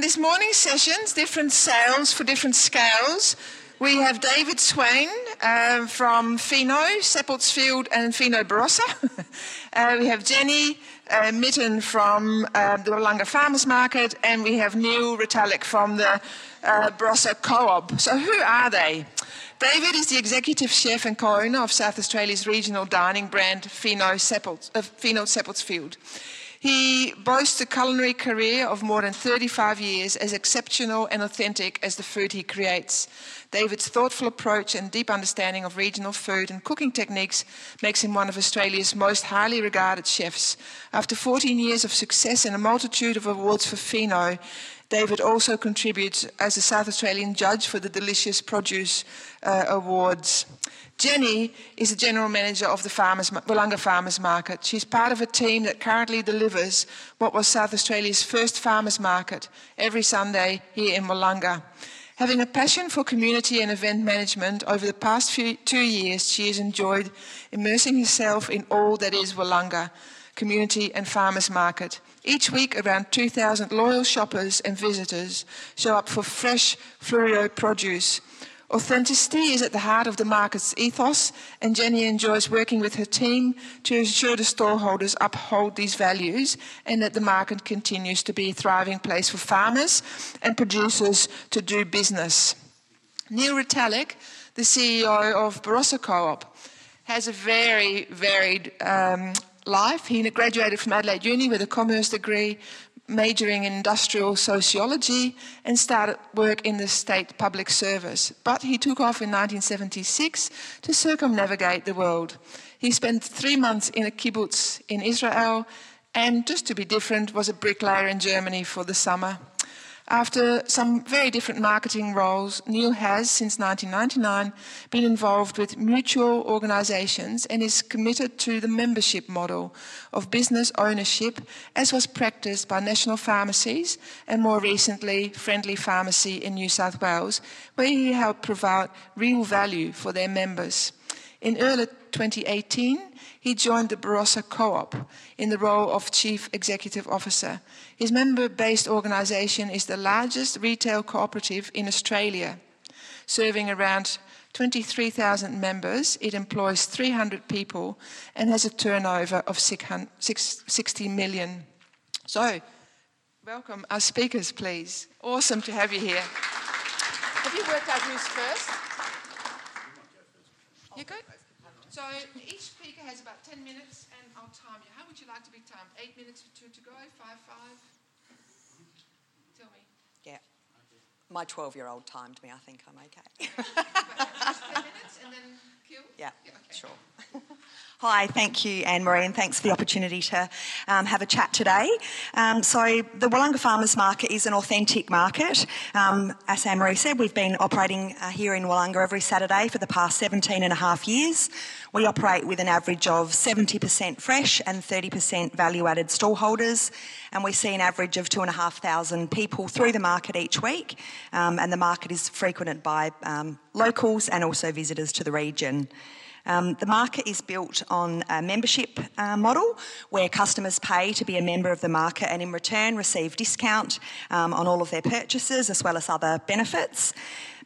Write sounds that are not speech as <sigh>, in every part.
This morning's sessions, different sales for different scales. We have David Swain uh, from Fino, Seppeltsfield and Fino Barossa. <laughs> uh, we have Jenny uh, Mitten from uh, the Willunga Farmers Market, and we have Neil Retallick from the uh, Barossa Co-op. So who are they? David is the executive chef and co-owner of South Australia's regional dining brand Fino, Seppelt, uh, Fino. He boasts a culinary career of more than 35 years as exceptional and authentic as the food he creates. David's thoughtful approach and deep understanding of regional food and cooking techniques makes him one of Australia's most highly regarded chefs. After 14 years of success and a multitude of awards for Fino, David also contributes as a South Australian judge for the Delicious Produce uh, Awards. Jenny is the general manager of the farmers, Willunga Farmers Market. She's part of a team that currently delivers what was South Australia's first farmers market every Sunday here in Willunga. Having a passion for community and event management, over the past few, two years, she has enjoyed immersing herself in all that is Willunga, community and farmers market. Each week, around 2,000 loyal shoppers and visitors show up for fresh Fleurieu produce Authenticity is at the heart of the market's ethos, and Jenny enjoys working with her team to ensure the storeholders uphold these values and that the market continues to be a thriving place for farmers and producers to do business. Neil Retallick, the CEO of Barossa Co-op, has a very varied um, life. He graduated from Adelaide Uni with a commerce degree, majoring in industrial sociology and started work in the state public service. But he took off in 1976 to circumnavigate the world. He spent three months in a kibbutz in Israel and, just to be different, was a bricklayer in Germany for the summer. After some very different marketing roles, Neil has, since 1999, been involved with mutual organisations and is committed to the membership model of business ownership, as was practiced by national pharmacies and more recently Friendly Pharmacy in New South Wales, where he helped provide real value for their members. In early 2018, he joined the Barossa Co-op in the role of Chief Executive Officer. His member-based organisation is the largest retail cooperative in Australia, serving around 23,000 members. It employs 300 people and has a turnover of 60 million. So, welcome our speakers, please. Awesome to have you here. Have you worked out who's first? You good? So each has about 10 minutes and I'll time you. How would you like to be timed? Eight minutes for two to go? Five, five? Tell me. Yeah. My 12 year old timed me. I think I'm okay. just 10 minutes and then kill? Yeah, yeah okay. sure. <laughs> Hi, thank you, Anne Marie, and thanks for the opportunity to um, have a chat today. Um, so, the Willunga Farmers Market is an authentic market. Um, as Anne Marie said, we've been operating uh, here in Willunga every Saturday for the past 17 and a half years. We operate with an average of 70% fresh and 30% value added stallholders, and we see an average of 2,500 people through the market each week. Um, and the market is frequented by um, locals and also visitors to the region. Um, the market is built on a membership uh, model where customers pay to be a member of the market and in return receive discount um, on all of their purchases as well as other benefits.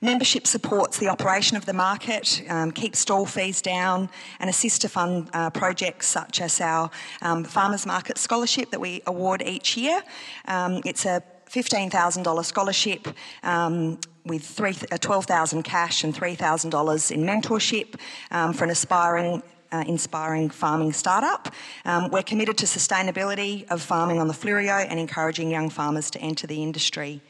Membership supports the operation of the market, um, keeps stall fees down, and assists to fund uh, projects such as our um, Farmers Market Scholarship that we award each year. Um, it's a $15,000 scholarship um, with three, uh, 12000 cash and $3,000 in mentorship um, for an aspiring uh, inspiring farming startup. Um, we're committed to sustainability of farming on the Fleurieu and encouraging young farmers to enter the industry.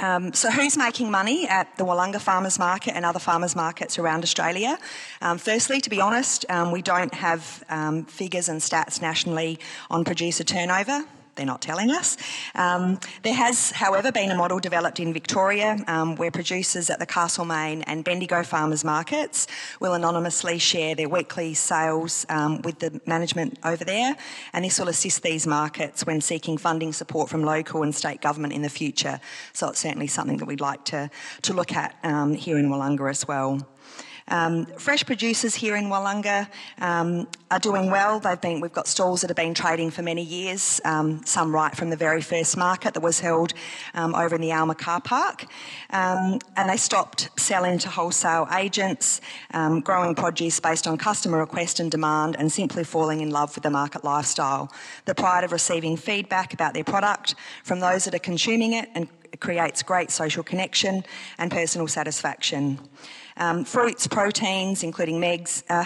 Um, so, who's making money at the Willunga Farmers Market and other farmers markets around Australia? Um, firstly, to be honest, um, we don't have um, figures and stats nationally on producer turnover they're not telling us. Um, there has, however, been a model developed in Victoria um, where producers at the Castlemaine and Bendigo farmers markets will anonymously share their weekly sales um, with the management over there, and this will assist these markets when seeking funding support from local and state government in the future. So it's certainly something that we'd like to, to look at um, here in Willunga as well. Um, fresh producers here in Willunga um, are doing well. They've been, we've got stalls that have been trading for many years, um, some right from the very first market that was held um, over in the Alma car park. Um, and they stopped selling to wholesale agents, um, growing produce based on customer request and demand, and simply falling in love with the market lifestyle. The pride of receiving feedback about their product from those that are consuming it and creates great social connection and personal satisfaction. Um, fruits, proteins, including megs, uh,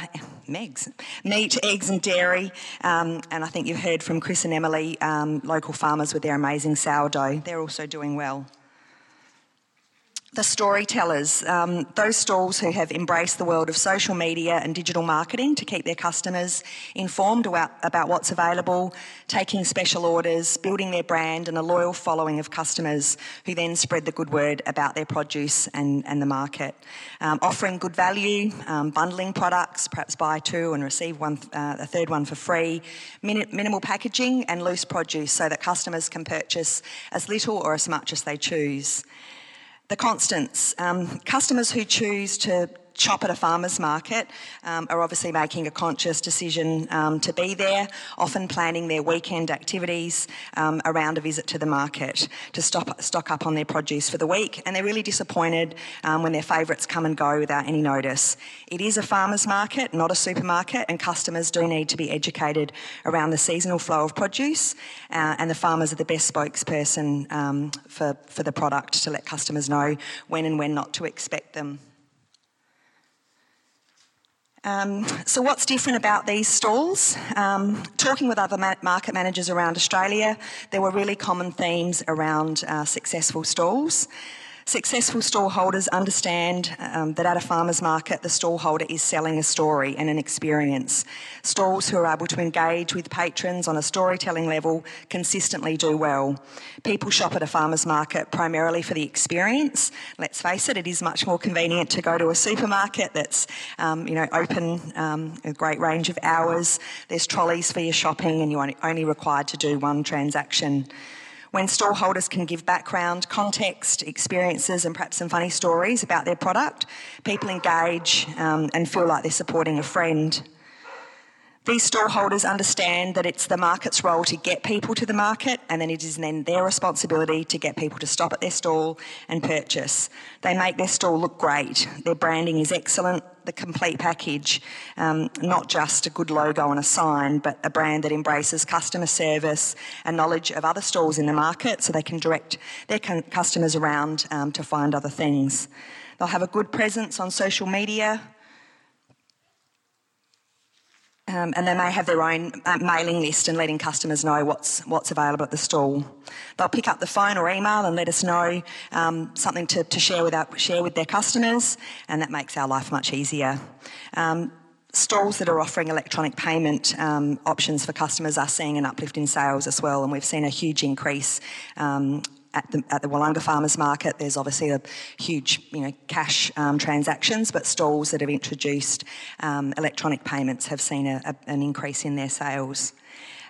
megs, meat, eggs, and dairy. Um, and I think you've heard from Chris and Emily, um, local farmers with their amazing sourdough. They're also doing well the storytellers, um, those stalls who have embraced the world of social media and digital marketing to keep their customers informed about, about what's available, taking special orders, building their brand, and a loyal following of customers who then spread the good word about their produce and, and the market. Um, offering good value, um, bundling products, perhaps buy two and receive one, uh, a third one for free, min- minimal packaging, and loose produce so that customers can purchase as little or as much as they choose. The constants, um, customers who choose to shop at a farmer's market um, are obviously making a conscious decision um, to be there, often planning their weekend activities um, around a visit to the market to stop, stock up on their produce for the week. And they're really disappointed um, when their favourites come and go without any notice. It is a farmer's market, not a supermarket, and customers do need to be educated around the seasonal flow of produce. Uh, and the farmers are the best spokesperson um, for, for the product to let customers know when and when not to expect them. Um, so, what's different about these stalls? Um, talking with other ma- market managers around Australia, there were really common themes around uh, successful stalls. Successful stallholders understand um, that at a farmer's market, the stallholder is selling a story and an experience. Stalls who are able to engage with patrons on a storytelling level consistently do well. People shop at a farmer's market primarily for the experience. Let's face it, it is much more convenient to go to a supermarket that's um, you know open um, a great range of hours. There's trolleys for your shopping, and you're only required to do one transaction when stallholders can give background, context, experiences, and perhaps some funny stories about their product, people engage um, and feel like they're supporting a friend. These stallholders understand that it's the market's role to get people to the market, and then it is then their responsibility to get people to stop at their stall and purchase. They make their stall look great. Their branding is excellent, the complete package, um, not just a good logo and a sign, but a brand that embraces customer service and knowledge of other stalls in the market so they can direct their customers around um, to find other things. They'll have a good presence on social media, um, and they may have their own uh, mailing list and letting customers know what's what's available at the stall. They'll pick up the phone or email and let us know um, something to, to share with our, share with their customers, and that makes our life much easier. Um, stalls that are offering electronic payment um, options for customers are seeing an uplift in sales as well, and we've seen a huge increase um, at the, at the Willunga Farmers Market, there's obviously a huge, you know, cash um, transactions, but stalls that have introduced um, electronic payments have seen a, a, an increase in their sales.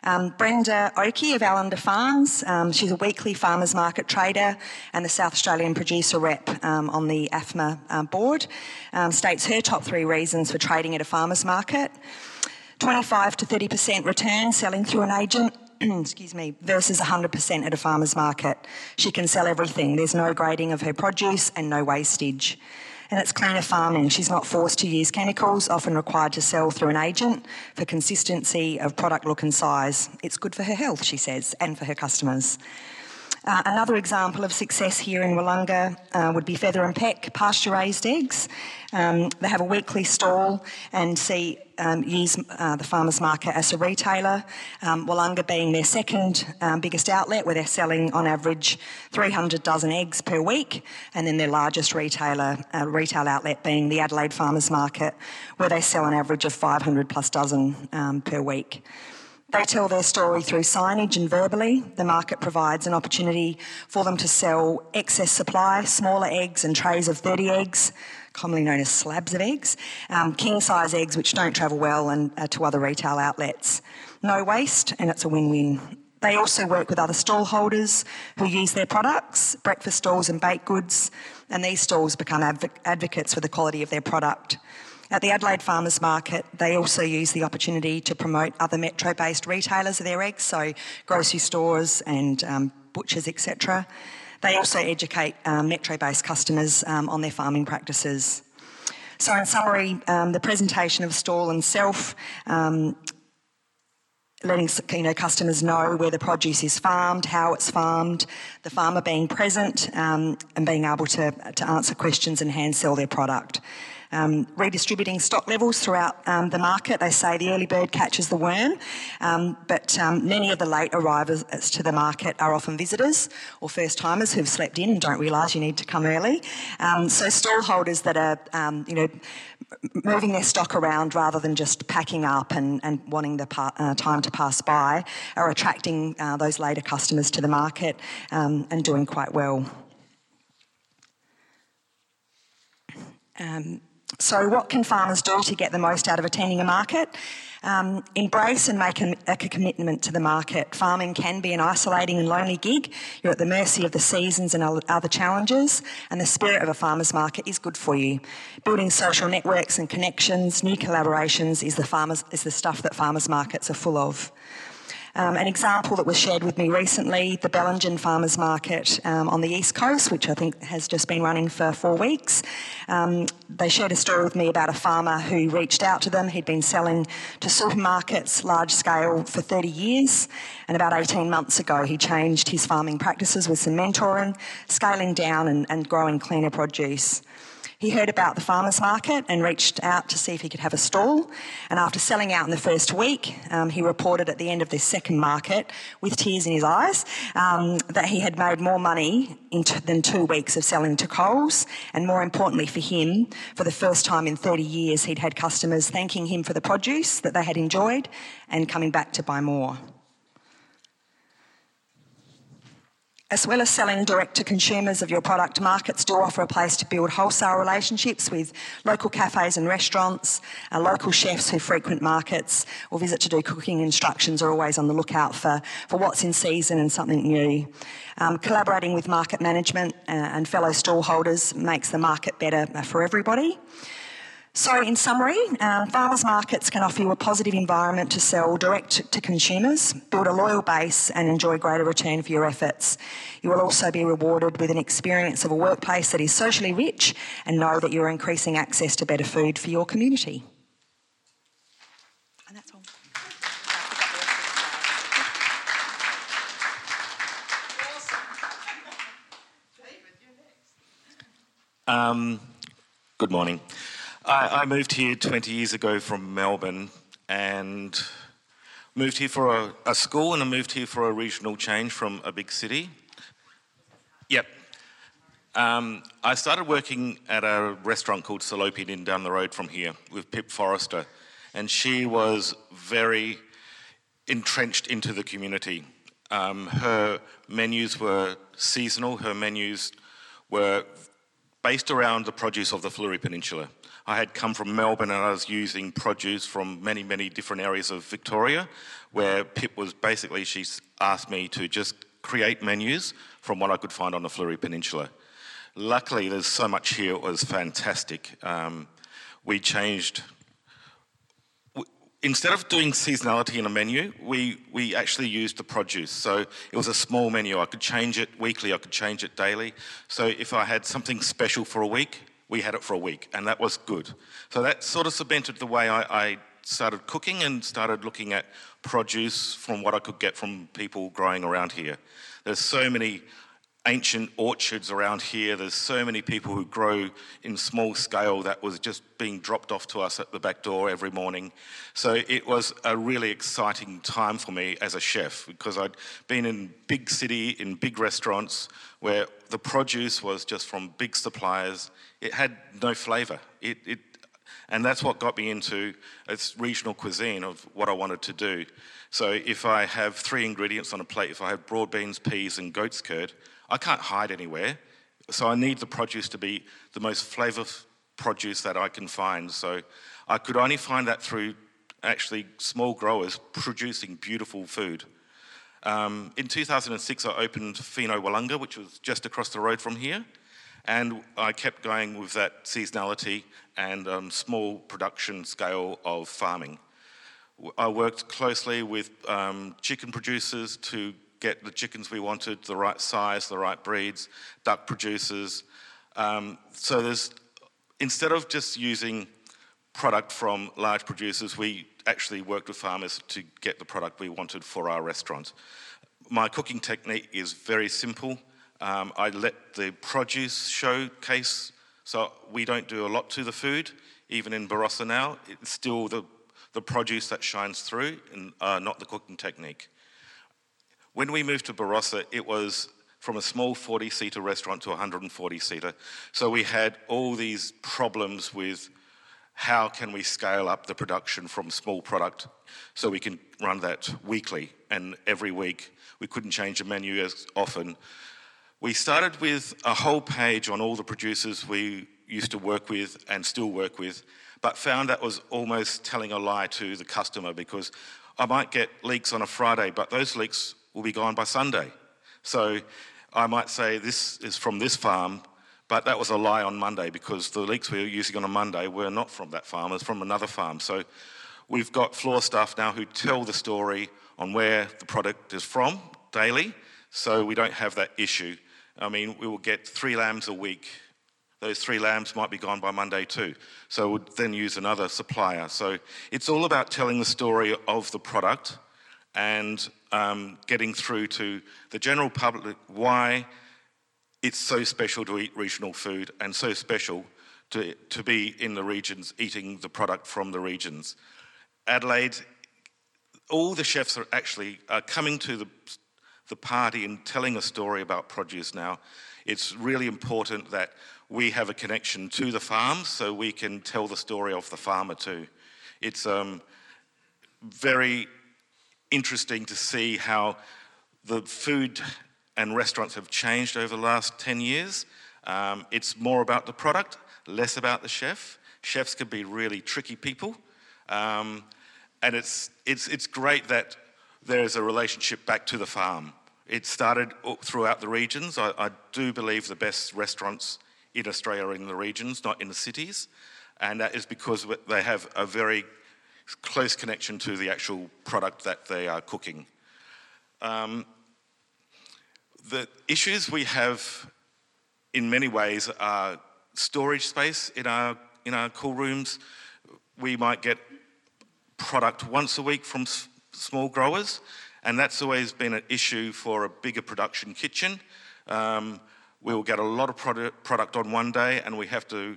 Um, Brenda Oakey of Allender Farms, um, she's a weekly farmers market trader and the South Australian producer rep um, on the AFMA uh, board, um, states her top three reasons for trading at a farmers market. 25 to 30% return selling through an agent, <clears throat> excuse me, versus 100% at a farmer's market. She can sell everything. There's no grading of her produce and no wastage. And it's cleaner farming. She's not forced to use chemicals, often required to sell through an agent for consistency of product look and size. It's good for her health, she says, and for her customers. Uh, another example of success here in Willunga uh, would be Feather and Peck pasture raised eggs. Um, they have a weekly stall and see um, use uh, the farmers market as a retailer. Um, Willunga being their second um, biggest outlet, where they're selling on average 300 dozen eggs per week, and then their largest retailer uh, retail outlet being the Adelaide Farmers Market, where they sell an average of 500 plus dozen um, per week. They tell their story through signage and verbally. The market provides an opportunity for them to sell excess supply, smaller eggs and trays of 30 eggs, commonly known as slabs of eggs, um, king size eggs which don't travel well and uh, to other retail outlets. No waste, and it's a win win. They also work with other stall holders who use their products, breakfast stalls and baked goods, and these stalls become adv- advocates for the quality of their product. At the Adelaide Farmers Market, they also use the opportunity to promote other metro based retailers of their eggs, so grocery stores and um, butchers, etc. They also educate um, metro based customers um, on their farming practices. So, in summary, um, the presentation of stall and self um, letting you know, customers know where the produce is farmed, how it's farmed, the farmer being present um, and being able to, to answer questions and hand sell their product. Um, redistributing stock levels throughout um, the market. They say the early bird catches the worm, um, but um, many of the late arrivals to the market are often visitors or first timers who've slept in and don't realise you need to come early. Um, so stall holders that are, you know, moving their stock around rather than just packing up and, and wanting the pa- uh, time to pass by are attracting uh, those later customers to the market um, and doing quite well. Um, so, what can farmers do to get the most out of attending a market? Um, embrace and make a, a, commitment to the market. Farming can be an isolating and lonely gig. You're at the mercy of the seasons and other challenges, and the spirit of a farmer's market is good for you. Building social networks and connections, new collaborations is the, farmers, is the stuff that farmers markets are full of. Um, an example that was shared with me recently, the Bellingen Farmers Market um, on the East Coast, which I think has just been running for four weeks. Um, they shared a story with me about a farmer who reached out to them. He'd been selling to supermarkets large scale for 30 years, and about 18 months ago, he changed his farming practices with some mentoring, scaling down and, and growing cleaner produce. He heard about the farmers market and reached out to see if he could have a stall. And after selling out in the first week, um, he reported at the end of the second market, with tears in his eyes, um, that he had made more money t- than two weeks of selling to Coles. And more importantly for him, for the first time in 30 years, he'd had customers thanking him for the produce that they had enjoyed and coming back to buy more. As well as selling direct to consumers of your product, markets do offer a place to build wholesale relationships with local cafes and restaurants. Uh, local chefs who frequent markets or visit to do cooking instructions are always on the lookout for, for what's in season and something new. Um, collaborating with market management uh, and fellow stallholders makes the market better for everybody. So, in summary, um, farmers markets can offer you a positive environment to sell direct to consumers, build a loyal base, and enjoy greater return for your efforts. You will also be rewarded with an experience of a workplace that is socially rich and know that you're increasing access to better food for your community. And that's all. Um, good morning. I, I, moved here 20 years ago from Melbourne and moved here for a, a, school and I moved here for a regional change from a big city. Yep. Um, I started working at a restaurant called Salopian Inn down the road from here with Pip Forrester, and she was very entrenched into the community. Um, her menus were seasonal, her menus were based around the produce of the Fleurieu Peninsula. I had come from Melbourne and I was using produce from many, many different areas of Victoria, where Pip was basically, she asked me to just create menus from what I could find on the Fleurieu Peninsula. Luckily, there's so much here, it was fantastic. Um, we changed, instead of doing seasonality in a menu, we, we actually used the produce. So it was a small menu. I could change it weekly, I could change it daily. So if I had something special for a week, we had it for a week, and that was good. So that sort of cemented the way I, I started cooking and started looking at produce from what I could get from people growing around here. There's so many ancient orchards around here. There's so many people who grow in small scale that was just being dropped off to us at the back door every morning. So it was a really exciting time for me as a chef because I'd been in big city, in big restaurants where the produce was just from big suppliers. It had no flavour. It, it, and that's what got me into its regional cuisine of what I wanted to do. So if I have three ingredients on a plate, if I have broad beans, peas, and goat's curd, I can't hide anywhere. So I need the produce to be the most flavourful produce that I can find. So I could only find that through actually small growers producing beautiful food. Um, in 2006, I opened Fino Willunga, which was just across the road from here. And I kept going with that seasonality and um, small production scale of farming. I worked closely with um, chicken producers to get the chickens we wanted, the right size, the right breeds, duck producers. Um, so there's, instead of just using product from large producers, we actually worked with farmers to get the product we wanted for our restaurant. My cooking technique is very simple. Um, I let the produce showcase, so we don't do a lot to the food, even in Barossa now. It's still the, the produce that shines through, and uh, not the cooking technique. When we moved to Barossa, it was from a small 40 seater restaurant to a 140 seater. So we had all these problems with how can we scale up the production from small product so we can run that weekly and every week. We couldn't change the menu as often. We started with a whole page on all the producers we used to work with and still work with, but found that was almost telling a lie to the customer because I might get leeks on a Friday, but those leeks will be gone by Sunday. So I might say this is from this farm, but that was a lie on Monday because the leeks we were using on a Monday were not from that farm, it was from another farm. So we've got floor staff now who tell the story on where the product is from daily, so we don't have that issue. I mean, we will get three lambs a week. Those three lambs might be gone by Monday too. So we'll then use another supplier. So it's all about telling the story of the product and um, getting through to the general public why it's so special to eat regional food and so special to, to be in the regions eating the product from the regions. Adelaide, all the chefs are actually uh, coming to the, the party and telling a story about produce now. It's really important that we have a connection to the farms so we can tell the story of the farmer too. It's um, very interesting to see how the food and restaurants have changed over the last 10 years. Um, it's more about the product, less about the chef. Chefs can be really tricky people. Um, and it's, it's, it's great that there's a relationship back to the farm. It started throughout the regions. I, I do believe the best restaurants in Australia are in the regions, not in the cities. And that is because they have a very close connection to the actual product that they are cooking. Um, the issues we have in many ways are storage space in our, in our cool rooms. We might get product once a week from s- small growers, and that's always been an issue for a bigger production kitchen. Um, we will get a lot of product, product on one day, and we have to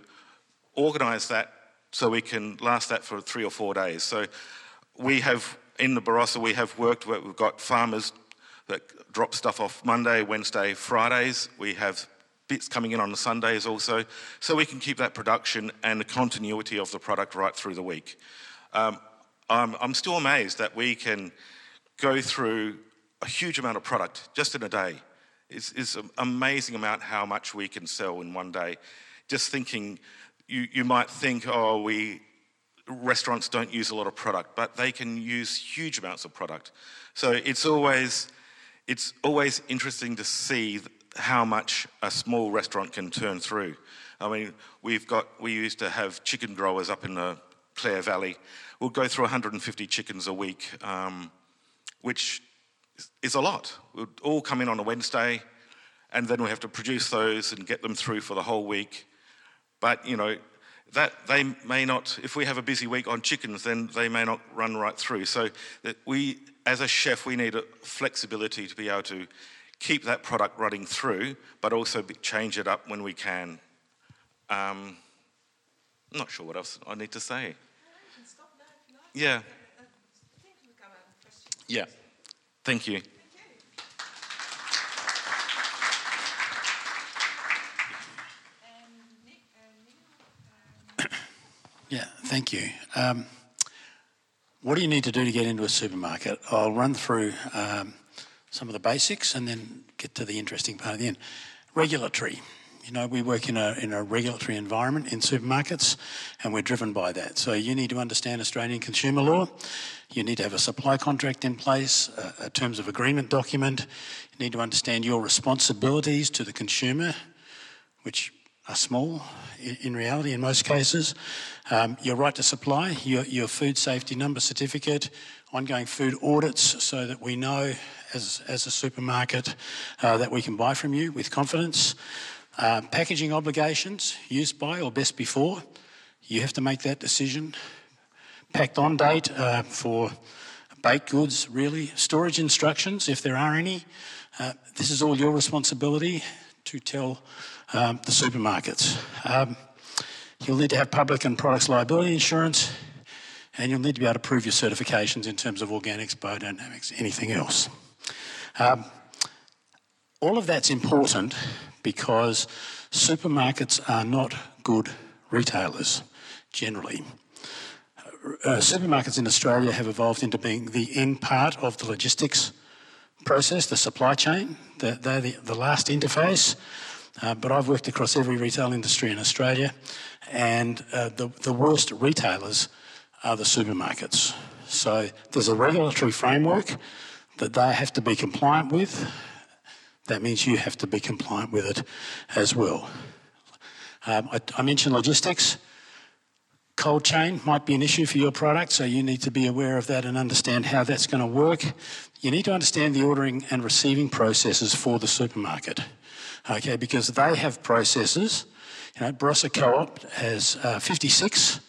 organise that so we can last that for three or four days. So we have, in the Barossa, we have worked where we've got farmers that drop stuff off Monday, Wednesday, Fridays. We have bits coming in on the Sundays also, so we can keep that production and the continuity of the product right through the week. Um, I'm, I'm still amazed that we can go through a huge amount of product just in a day. It's, it's an amazing amount how much we can sell in one day. Just thinking you, you might think, oh, we restaurants don't use a lot of product, but they can use huge amounts of product. So it's always it's always interesting to see how much a small restaurant can turn through. I mean, we've got we used to have chicken growers up in the Clare Valley. We'll go through 150 chickens a week, um, which is a lot. We'll all come in on a Wednesday, and then we have to produce those and get them through for the whole week. But, you know, that they may not, if we have a busy week on chickens, then they may not run right through. So that we, as a chef, we need a flexibility to be able to keep that product running through, but also change it up when we can. Um, I'm not sure what else I need to say. Yeah. Yeah. Thank you. Yeah, thank you. Um, what do you need to do to get into a supermarket? I'll run through um, some of the basics and then get to the interesting part at the end. Regulatory. You know, we work in a, in a regulatory environment in supermarkets and we're driven by that. So you need to understand Australian consumer law. You need to have a supply contract in place, a, a terms of agreement document. You need to understand your responsibilities to the consumer, which are small in reality in most cases. Um, your right to supply, your, your food safety number certificate, ongoing food audits so that we know as, as a supermarket uh, that we can buy from you with confidence. Uh, packaging obligations, used by or best before, you have to make that decision. Packed on date uh, for baked goods, really. Storage instructions, if there are any. Uh, this is all your responsibility to tell um, the supermarkets. Um, you'll need to have public and products liability insurance, and you'll need to be able to prove your certifications in terms of organics, biodynamics, anything else. Um, all of that's important because supermarkets are not good retailers generally. Uh, supermarkets in Australia have evolved into being the end part of the logistics process, the supply chain. They're, they're the, the, last interface. Uh, but I've worked across every retail industry in Australia, and uh, the, the worst retailers are the supermarkets. So there's a regulatory framework that they have to be compliant with. That means you have to be compliant with it as well. Um, I, I mentioned logistics. Cold chain might be an issue for your product, so you need to be aware of that and understand how that's going to work. You need to understand the ordering and receiving processes for the supermarket, okay, because they have processes. You know, Barossa Co-op has uh, 56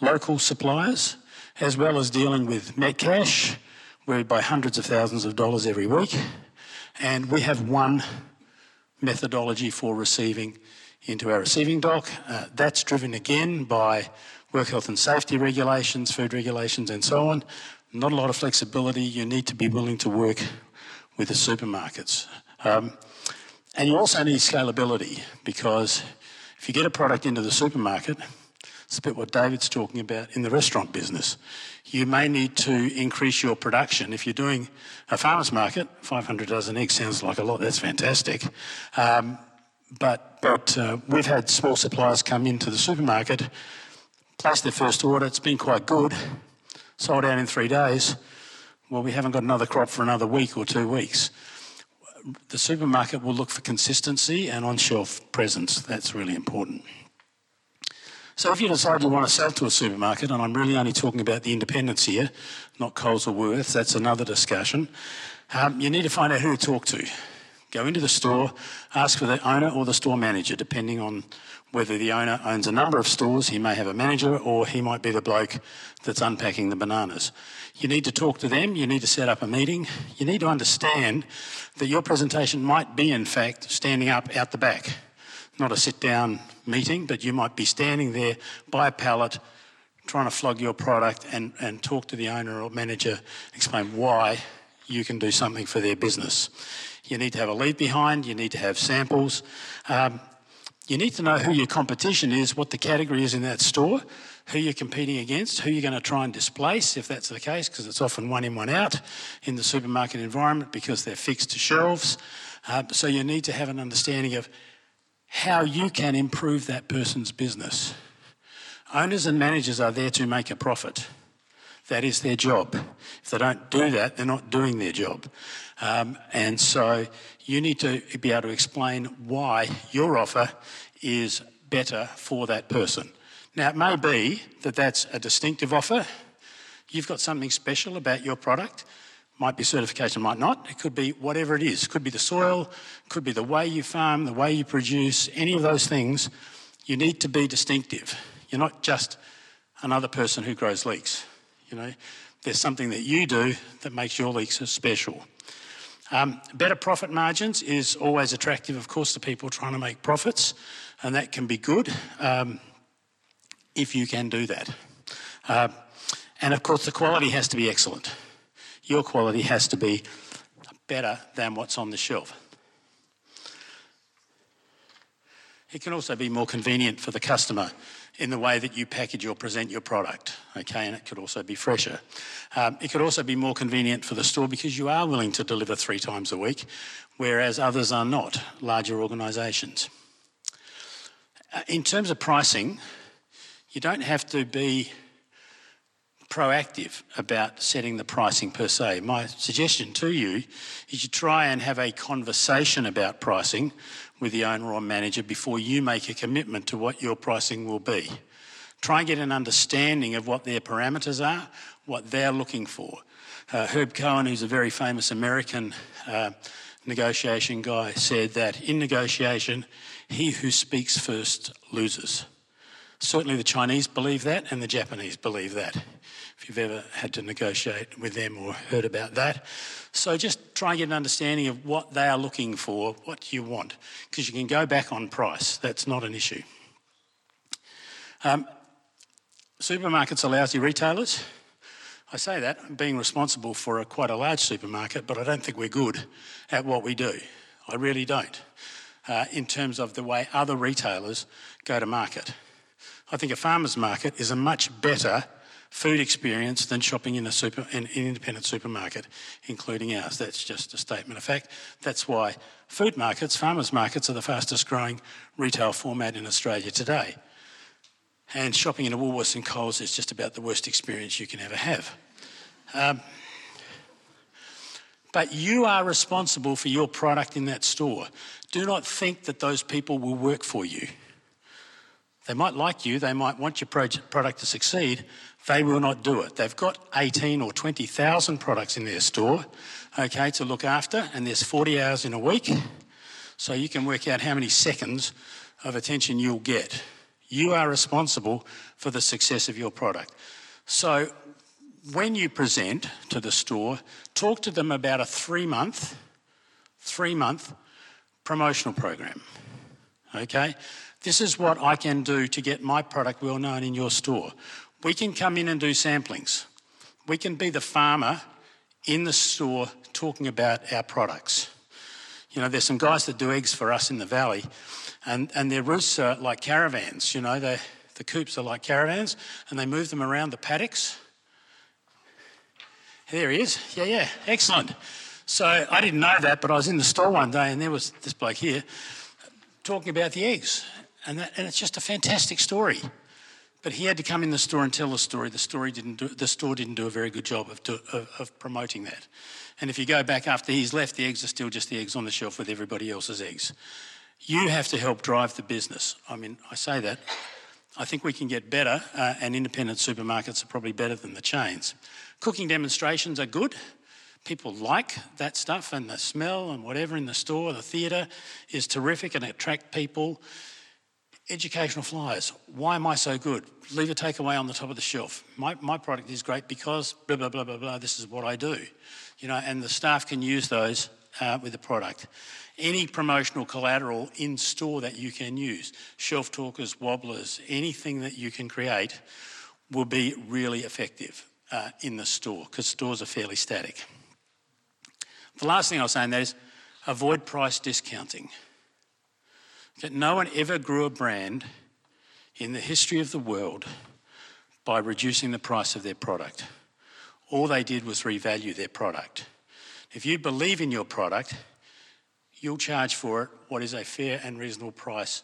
local suppliers, as well as dealing with Metcash, where we buy hundreds of thousands of dollars every week, and we have one methodology for receiving into our receiving dock. Uh, that's driven again by work health and safety regulations, food regulations, and so on. Not a lot of flexibility. You need to be willing to work with the supermarkets. Um, and you also need scalability because if you get a product into the supermarket, it's a bit what David's talking about in the restaurant business. You may need to increase your production. If you're doing a farmer's market, 500 dozen eggs sounds like a lot, that's fantastic. Um, but but uh, we've had small suppliers come into the supermarket placed their first order. It's been quite good. Sold out in three days. Well, we haven't got another crop for another week or two weeks. The supermarket will look for consistency and on shelf presence. That's really important. So, if you decide you want to sell to a supermarket, and I'm really only talking about the independents here, not Coles or Woolworths, that's another discussion, um, you need to find out who to talk to. Go into the store, ask for the owner or the store manager, depending on whether the owner owns a number of stores, he may have a manager, or he might be the bloke that's unpacking the bananas. You need to talk to them, you need to set up a meeting, you need to understand that your presentation might be, in fact, standing up out the back. Not a sit down meeting, but you might be standing there by a pallet trying to flog your product and, and talk to the owner or manager, explain why you can do something for their business. You need to have a leave behind, you need to have samples. Um, you need to know who your competition is, what the category is in that store, who you're competing against, who you're going to try and displace, if that's the case, because it's often one in, one out in the supermarket environment because they're fixed to shelves. Uh, so you need to have an understanding of how you can improve that person's business. Owners and managers are there to make a profit. That is their job. If they don't do that, they're not doing their job. Um, and so you need to be able to explain why your offer is better for that person. Now, it may be that that's a distinctive offer. You've got something special about your product. Might be certification, might not. It could be whatever it is. It could be the soil, could be the way you farm, the way you produce, any of those things. You need to be distinctive. You're not just another person who grows leeks. You know, there's something that you do that makes your leeks special. Um, better profit margins is always attractive, of course, to people trying to make profits, and that can be good um, if you can do that. Uh, and of course, the quality has to be excellent. Your quality has to be better than what's on the shelf. It can also be more convenient for the customer in the way that you package or present your product, okay, and it could also be fresher. Um, it could also be more convenient for the store because you are willing to deliver three times a week, whereas others are not, larger organisations. Uh, in terms of pricing, you don't have to be proactive about setting the pricing per se. My suggestion to you is you try and have a conversation about pricing with the owner or manager before you make a commitment to what your pricing will be. Try and get an understanding of what their parameters are, what they're looking for. Uh, Herb Cohen, who's a very famous American uh, negotiation guy, said that in negotiation, he who speaks first loses. Certainly, the Chinese believe that, and the Japanese believe that. If you've ever had to negotiate with them or heard about that. So, just try and get an understanding of what they are looking for, what you want, because you can go back on price. That's not an issue. Um, supermarkets are lousy retailers. I say that being responsible for a, quite a large supermarket, but I don't think we're good at what we do. I really don't, uh, in terms of the way other retailers go to market. I think a farmer's market is a much better food experience than shopping in a super, in an independent supermarket, including ours. That's just a statement of fact. That's why food markets, farmers markets, are the fastest growing retail format in Australia today. And shopping in a Woolworths and Coles is just about the worst experience you can ever have. Um, but you are responsible for your product in that store. Do not think that those people will work for you. They might like you, they might want your product to succeed, they will not do it. They've got 18 or 20,000 products in their store, okay, to look after, and there's 40 hours in a week, so you can work out how many seconds of attention you'll get. You are responsible for the success of your product. So when you present to the store, talk to them about a three month, three month promotional program. Okay? This is what I can do to get my product well known in your store. We can come in and do samplings. We can be the farmer in the store talking about our products. You know, there's some guys that do eggs for us in the valley, and, and their roosts are like caravans. You know, the coops are like caravans, and they move them around the paddocks. There he is. Yeah, yeah, excellent. So I didn't know that, but I was in the store one day, and there was this bloke here talking about the eggs. And, that, and it's just a fantastic story. But he had to come in the store and tell the story. The, story didn't do, the store didn't do a very good job of, do, of, of promoting that. And if you go back after he's left, the eggs are still just the eggs on the shelf with everybody else's eggs. You have to help drive the business. I mean, I say that. I think we can get better, uh, and independent supermarkets are probably better than the chains. Cooking demonstrations are good. People like that stuff, and the smell and whatever in the store, the theatre is terrific and attract people. Educational flyers. Why am I so good? Leave a takeaway on the top of the shelf. My, my product is great because blah, blah, blah, blah, blah. This is what I do. You know, and the staff can use those uh, with the product. Any promotional collateral in store that you can use, shelf talkers, wobblers, anything that you can create will be really effective uh, in the store because stores are fairly static. The last thing I'll say in that is avoid price discounting that no one ever grew a brand in the history of the world by reducing the price of their product. All they did was revalue their product. If you believe in your product, you'll charge for it what is a fair and reasonable price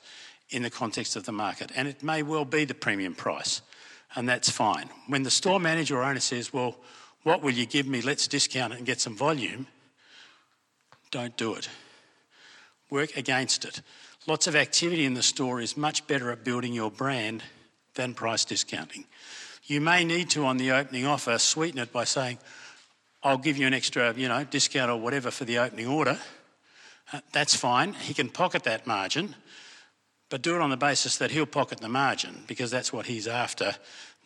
in the context of the market. And it may well be the premium price, and that's fine. When the store manager or owner says, Well, what will you give me? Let's discount it and get some volume, don't do it. Work against it. Lots of activity in the store is much better at building your brand than price discounting. You may need to, on the opening offer, sweeten it by saying, I'll give you an extra, you know, discount or whatever for the opening order. Uh, that's fine. He can pocket that margin, but do it on the basis that he'll pocket the margin because that's what he's after,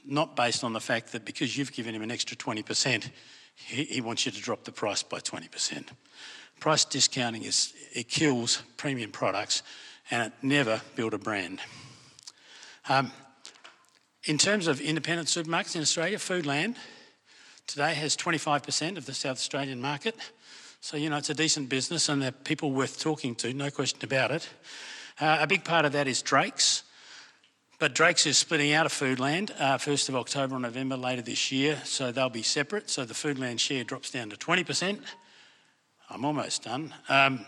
not based on the fact that because you've given him an extra 20%, he, he wants you to drop the price by 20%. Price discounting is it kills premium products and it never built a brand. Um, in terms of independent supermarkets in Australia, Foodland today has 25% of the South Australian market. So, you know, it's a decent business and they're people worth talking to, no question about it. Uh, a big part of that is Drake's. But Drake's is splitting out of Foodland uh, 1st of October or November later this year, so they'll be separate. So the Foodland share drops down to 20%. I'm almost done. Um,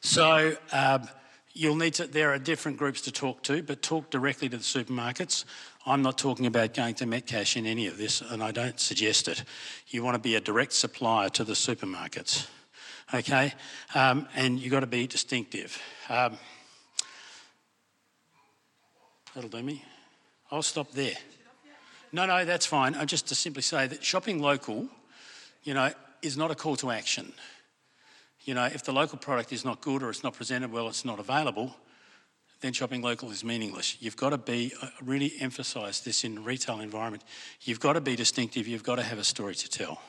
so um, you'll need to, there are different groups to talk to, but talk directly to the supermarkets I'm not talking about going to Metcash in any of this, and I don't suggest it. You want to be a direct supplier to the supermarkets, okay? Um, and you've got to be distinctive. Um, that'll do me. I'll stop there. No, no, that's fine. I'm just to simply say that shopping local, you know, is not a call to action. You know, if the local product is not good or it's not presented well, it's not available, then shopping local is meaningless. You've got to be, uh, really emphasise this in retail environment. You've got to be distinctive, you've got to have a story to tell,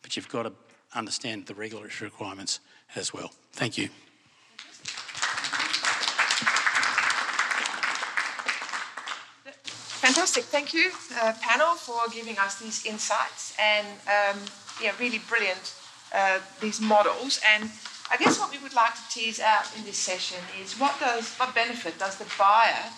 but you've got to understand the regulatory requirements as well. Thank you. Fantastic. Thank you, uh, panel, for giving us these insights and um, yeah, really brilliant uh, these models. And I guess what we would like to tease out in this session is what does what benefit does the buyer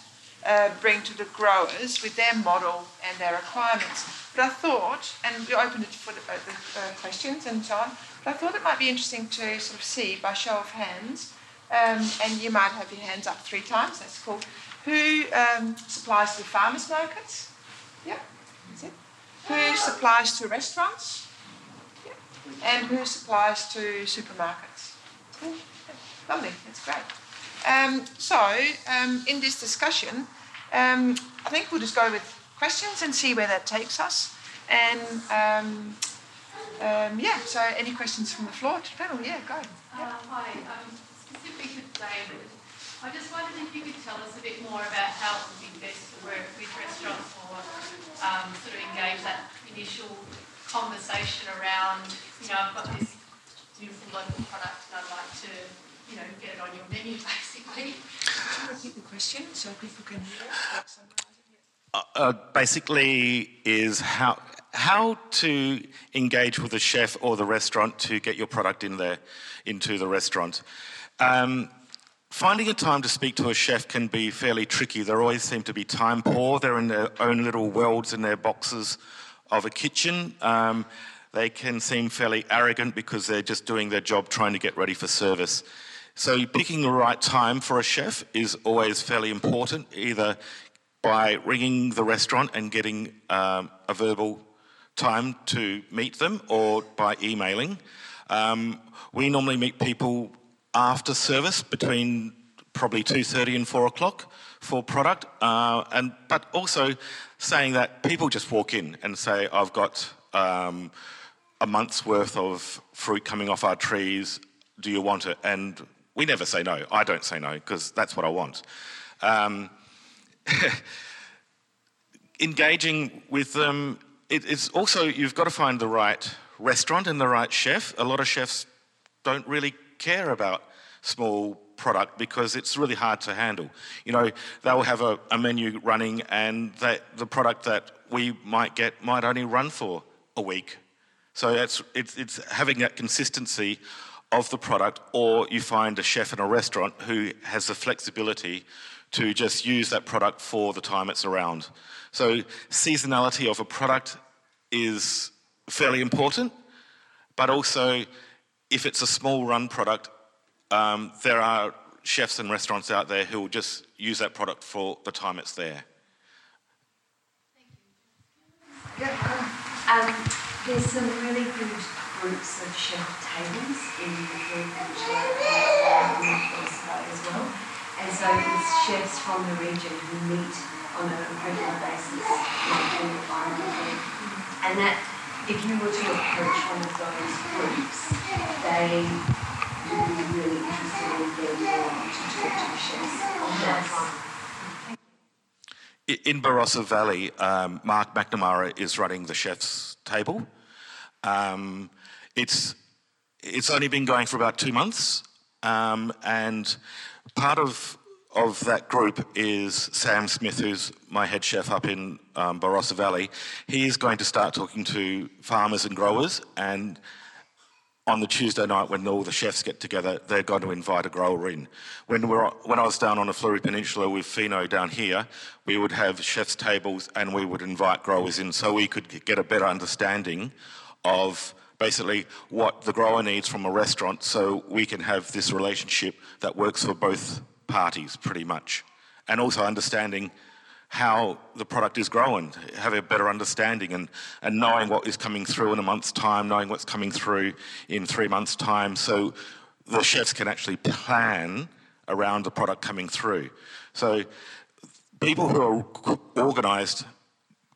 uh, bring to the growers with their model and their requirements? But I thought, and we opened it for the, uh, the uh, questions and so on. But I thought it might be interesting to sort of see by show of hands, um, and you might have your hands up three times. That's cool. Who um, supplies to the farmers markets? Yeah, that's it. Who supplies to restaurants? Yeah. And who supplies to supermarkets? Cool. Lovely, that's great. Um, so, um, in this discussion, um, I think we'll just go with questions and see where that takes us. And um, um, yeah, so any questions from the floor to the panel? Yeah, go. Yeah. Uh, hi, um, specifically David. I just wondered if you could tell us a bit more about how it would be best to work with restaurants or um, sort of engage that initial conversation around, you know, I've got this beautiful local product and I'd like to, you know, get it on your menu <laughs> basically. Could you repeat the question so people can hear it? Uh, uh, basically, is how how to engage with the chef or the restaurant to get your product in there into the restaurant. Um, Finding a time to speak to a chef can be fairly tricky. There always seem to be time poor. They're in their own little worlds in their boxes of a kitchen. Um, they can seem fairly arrogant because they're just doing their job trying to get ready for service. So, picking the right time for a chef is always fairly important, either by ringing the restaurant and getting um, a verbal time to meet them or by emailing. Um, we normally meet people after service between probably 2.30 and 4 o'clock for product. Uh, and, but also saying that people just walk in and say, I've got um, a month's worth of fruit coming off our trees, do you want it? And we never say no. I don't say no because that's what I want. Um, <laughs> engaging with them, it, it's also, you've got to find the right restaurant and the right chef. A lot of chefs don't really care about small product because it's really hard to handle. You know, they'll have a, a menu running and that the product that we might get might only run for a week. So it's, it's, it's having that consistency of the product, or you find a chef in a restaurant who has the flexibility to just use that product for the time it's around. So seasonality of a product is fairly important, but also if it's a small run product, um, there are chefs and restaurants out there who will just use that product for the time it's there. Um, there's some really good groups of chef tables in the which are as well. And so it's chefs from the region who meet on a regular basis in the environment. And that, if you were to approach one of those groups, they in Barossa Valley, um, Mark McNamara is running the chef's table. Um, it's it's only been going for about two months, um, and part of of that group is Sam Smith, who's my head chef up in um, Barossa Valley. He is going to start talking to farmers and growers and on the Tuesday night when all the chefs get together, they're going to invite a grower in. When, we're, when I was down on the Fleurieu Peninsula with Fino down here, we would have chefs' tables and we would invite growers in so we could get a better understanding of basically what the grower needs from a restaurant so we can have this relationship that works for both parties pretty much. And also understanding how the product is growing, have a better understanding and, and knowing what is coming through in a month's time, knowing what's coming through in three months' time, so the chefs can actually plan around the product coming through. So people who are organised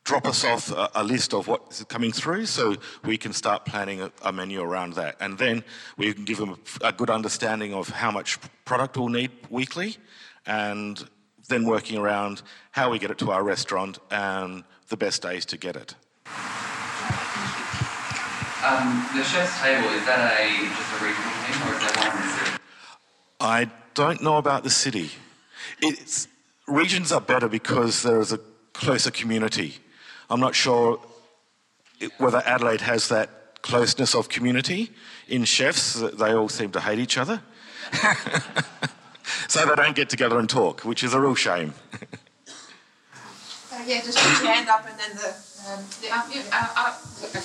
drop us off a, a, list of what's coming through so we can start planning a, a, menu around that. And then we can give them a, a good understanding of how much product we'll need weekly and then working around how we get it to our restaurant and the best days to get it. Um, the chef's table, is that a just a regional thing or is that one in the city? I don't know about the city. It's, regions are better because there is a closer community. I'm not sure whether Adelaide has that closeness of community in chefs. They all seem to hate each other. <laughs> so they don't get together and talk, which is a real shame. uh, yeah, just put your hand up and then the. Um, the um, yeah, uh, uh,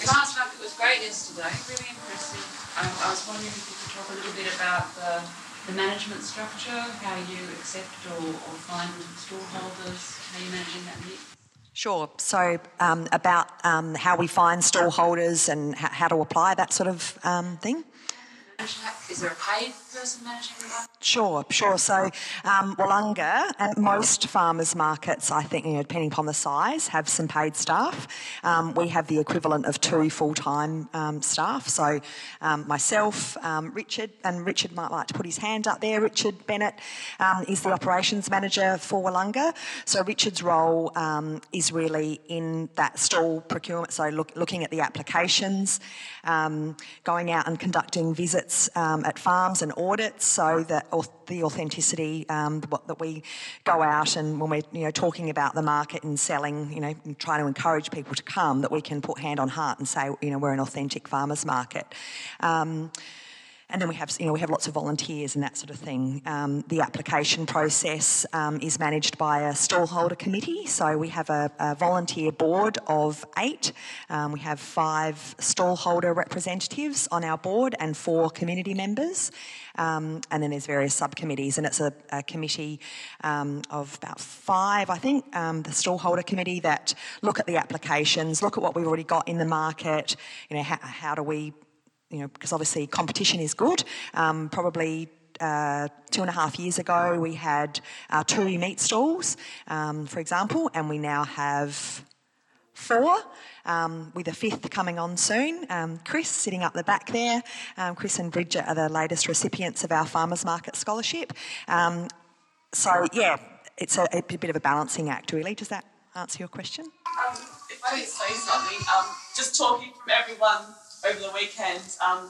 last market was great yesterday, really impressive. Um, I was wondering if you could talk a little bit about the, the management structure, how you accept or, or find stallholders, how you're managing that mix. Sure. So, um, about um, how we find stallholders and h- how to apply that sort of um, thing. Is there a paid person managing the market? Sure, sure. So, um, Willunga and most farmers markets, I think, you know, depending upon the size, have some paid staff. Um, we have the equivalent of two full-time um, staff. So, um, myself, um, Richard, and Richard might like to put his hand up there. Richard Bennett um, is the operations manager for Willunga. So, Richard's role is really in that stall procurement. So, look, looking at the applications, going out and conducting visits at farms and audits so that the authenticity um, that we go out and when we're you know talking about the market and selling you know trying to encourage people to come that we can put hand on heart and say you know we're an authentic farmers market. Um, and then we have, you know, we have lots of volunteers and that sort of thing. Um, the application process um, is managed by a stallholder committee. So we have a, a volunteer board of eight. Um, we have five stallholder representatives on our board and four community members. Um, and then there's various subcommittees, and it's a, a committee um, of about five, I think, um, the stallholder committee that look at the applications, look at what we've already got in the market. You know, how, how do we you know, because obviously competition is good. Um, probably uh, two and a half years ago, we had uh, two meat stalls, um, for example, and we now have four, um, with a fifth coming on soon. Um, Chris, sitting up the back there, um, Chris and Bridget are the latest recipients of our Farmers Market Scholarship. Um, so, yeah, it's a, a, bit of a balancing act, really. Does that answer your question? Um, if I say something, just talking from everyone over the weekend, um,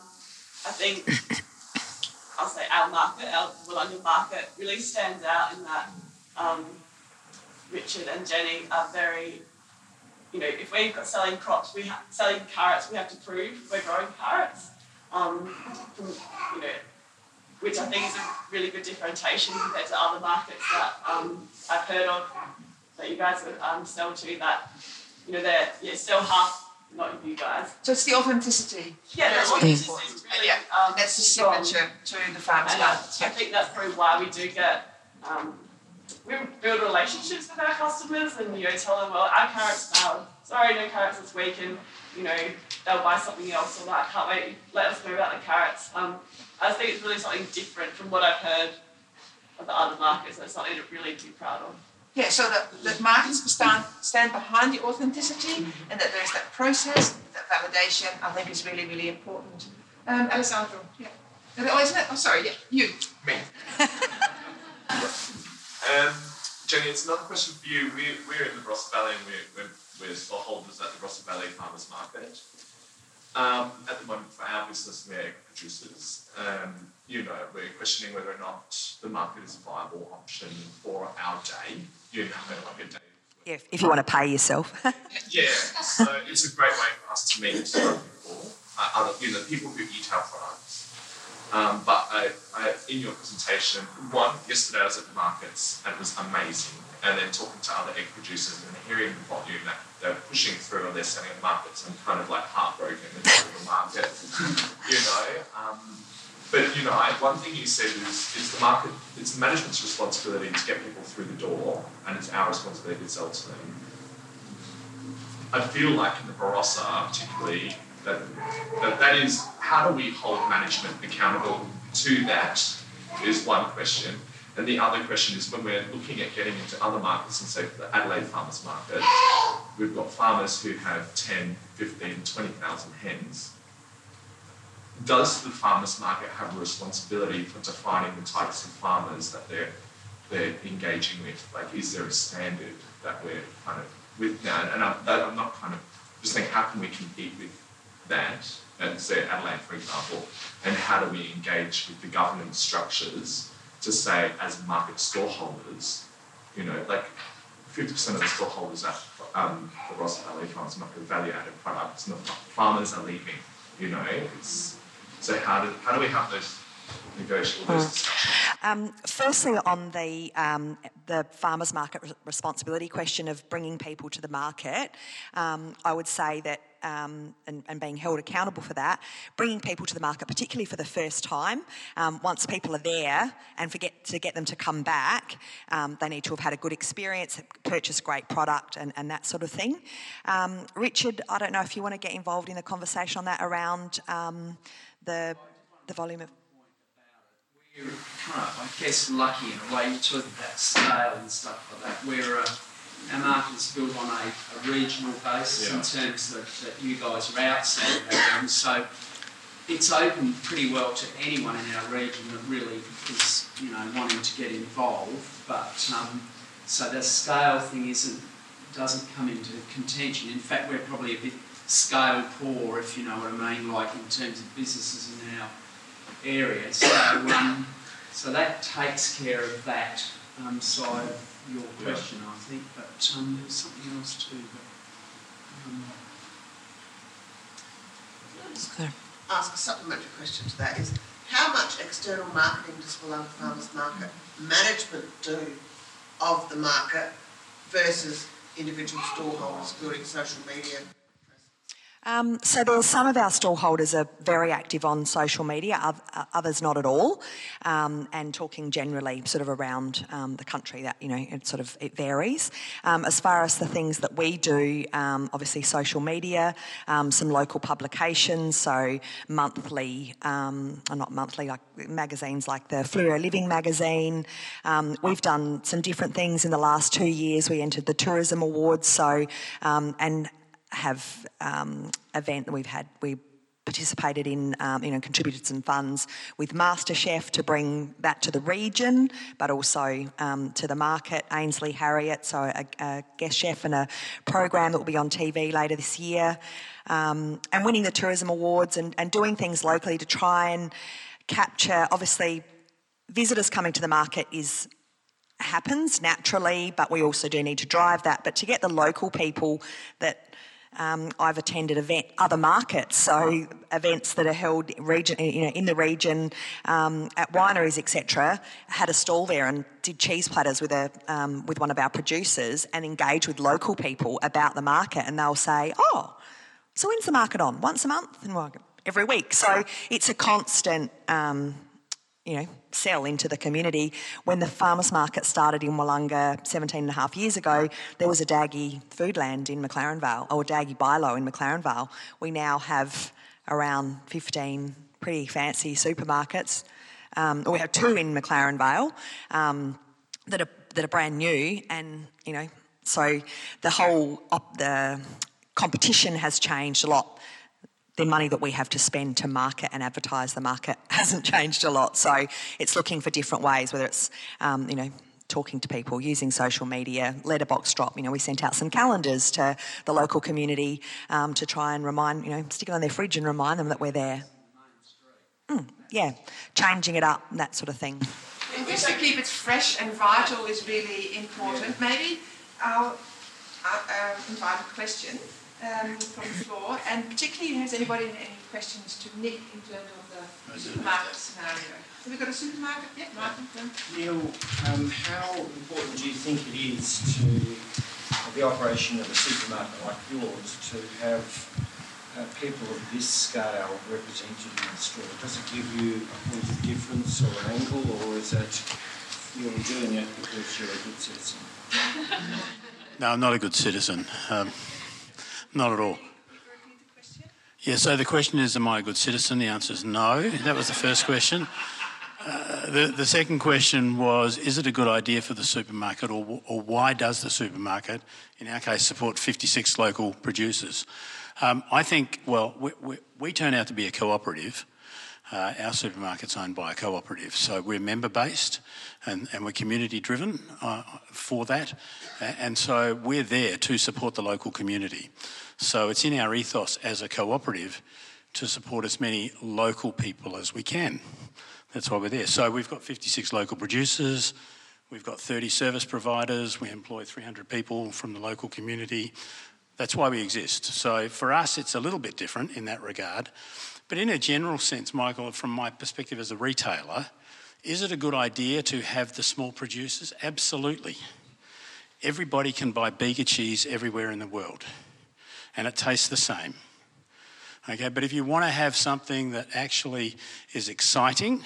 I think <laughs> I'll say our market, our Willunga market, really stands out in that um, Richard and Jenny are very, you know, if we've got selling crops, we ha- selling carrots, we have to prove we're growing carrots. Um, you know, which I think is a really good differentiation compared to other markets that um, I've heard of that you guys um, sell to. That you know they're yeah, still half not you guys. So it's the authenticity. Yeah, that's what is really, yeah. Um, that's the signature to the farmers and I, I think that's probably why we do get. Um, we build relationships with our customers and you know tell them well our carrots now sorry no carrots this week and you know they'll buy something else or that can't wait let us know about the carrots um, I think it's really something different from what I've heard of the other markets and it's something to really be proud of. Yeah, so that, that markets stand, stand behind the authenticity and that there's that process, that validation, I think is really, really important. Um, Alessandro, yeah. Oh, isn't it? Oh, sorry, yeah, you. Me. um, Jenny, it's another question for you. We, we're in the Barossa Valley and we're, we're, we're holders at the Barossa Valley Farmers Market. Um, at the moment, for our business, we're producers. Um, you know, we're questioning whether or not the market is a viable option for our day. If you want to pay yourself. <laughs> yeah, so it's a great way for us to meet people, uh, other, you know, people who eat our products. Um, but I, I, in your presentation, one, yesterday I was at the markets and it was amazing. And then talking to other egg producers and hearing the volume that they're pushing through and they're selling at markets, I'm kind of like heartbroken in the market, <laughs> you know. Um, but you know, I, one thing you said is it's the market, it's management's responsibility to get people through the door, and it's our responsibility to sell to them. I feel like in the Barossa, particularly, that, that that is how do we hold management accountable to that is one question. And the other question is when we're looking at getting into other markets, and say for the Adelaide farmers market, we've got farmers who have 10, 15, 20,000 hens. Does the farmers market have a responsibility for defining the types of farmers that they're they're engaging with? Like, is there a standard that we're kind of with now? And I'm, that, I'm not kind of just saying how can we compete with that, and say Adelaide, for example, and how do we engage with the governance structures to say, as market storeholders, you know, like 50% of the storeholders at um, the Ross Valley Farms not value added products, not farmers are leaving, you know. It's, so how do, how do we have those negotiate those discussions? Um, firstly, on the um, the farmers market re- responsibility question of bringing people to the market, um, I would say that. Um, and, and, being held accountable for that, bringing people to the market, particularly for the first time. Um, once people are there, and forget to get them to come back, um, they need to have had a good experience, purchase great product, and, and that sort of thing. Richard, I don't know if you want to get involved in the conversation on that around the the volume of we're kind of, I guess, lucky in a way. You talk about scale and stuff like that. Where uh, our market is built on a, a regional basis yeah. in terms that, that you guys are outside of our So it's open pretty well to anyone in our region that really is, you know, wanting to get involved. But um, so the scale thing isn't doesn't come into contention. In fact, we're probably a bit scale poor, if you know what I mean, like in terms of businesses in our area. So, um, so that takes care of that um, side of your question, I think. But um, there's something else too. But, um, ask a supplementary question to that is how much external marketing does Willunga Farmers Market management do of the market versus individual storeholders building social media um, so there's some of our stallholders are very active on social media, others not at all, um, and talking generally sort of around um, the country that you know it sort of it varies. Um, as far as the things that we do, um, obviously social media, um, some local publications, so monthly, or not monthly, like magazines like the Fleurieu Living magazine. we've done some different things in the last two years. We entered the Tourism Awards, so and have um, event that we've had. We participated in, um, you know, contributed some funds with MasterChef to bring that to the region, but also um, to the market. Ainsley Harriott, so a, a, guest chef and a program that will be on TV later this year, um, and winning the tourism awards and, and doing things locally to try and capture. Obviously, visitors coming to the market is happens naturally, but we also do need to drive that. But to get the local people that um, I've attended event other markets, so events that are held region, you know, in the region um, at wineries, etc. Had a stall there and did cheese platters with a um, with one of our producers and engage with local people about the market, and they'll say, "Oh, so when's the market on? Once a month?" And every week. So it's a constant um, you know, sell into the community. When the farmers market started in Willunga 17 and a half years ago, there was a Daggy Foodland in McLaren Vale, or Daggy Bilo in McLaren Vale. We now have around 15 pretty fancy supermarkets. Um, we have two in McLaren Vale um, that are that are brand new, and you know, so the whole op- the competition has changed a lot the money that we have to spend to market and advertise the market <laughs> hasn't changed a lot. So it's looking for different ways, whether it's, um, you know, talking to people using social media, letterbox drop. You know, we sent out some calendars to the local community um, to try and remind, you know, stick it on their fridge and remind them that we're there. Mm, yeah, changing it up and that sort of thing. just to keep it fresh and vital is really important. Maybe I'll, I'll uh, invite a question um, from the floor, and particularly has anybody any questions to Nick in terms of the supermarket scenario? Have we got a supermarket? Yeah, Martin. Neil, um, how important do you think it is to the operation of a supermarket like yours to have uh, people of this scale represented in the store? Does it give you a point of difference or an angle, or is it you're doing it because you're a good citizen? No, I'm not a good citizen. Um, not at all. Yeah, so the question is, am I a good citizen? The answer is no. That was the first question. Uh, the, the second question was, is it a good idea for the supermarket, or, or why does the supermarket, in our case, support 56 local producers? Um, I think, well, we, we, we, turn out to be a cooperative. Uh, our supermarket's owned by a cooperative, so we're member based and, and we're community driven uh, for that. And so we're there to support the local community. So it's in our ethos as a cooperative to support as many local people as we can. That's why we're there. So we've got 56 local producers, we've got 30 service providers, we employ 300 people from the local community. That's why we exist. So for us, it's a little bit different in that regard. But in a general sense, Michael, from my perspective as a retailer, is it a good idea to have the small producers? Absolutely. Everybody can buy Bega cheese everywhere in the world, and it tastes the same. Okay, but if you want to have something that actually is exciting,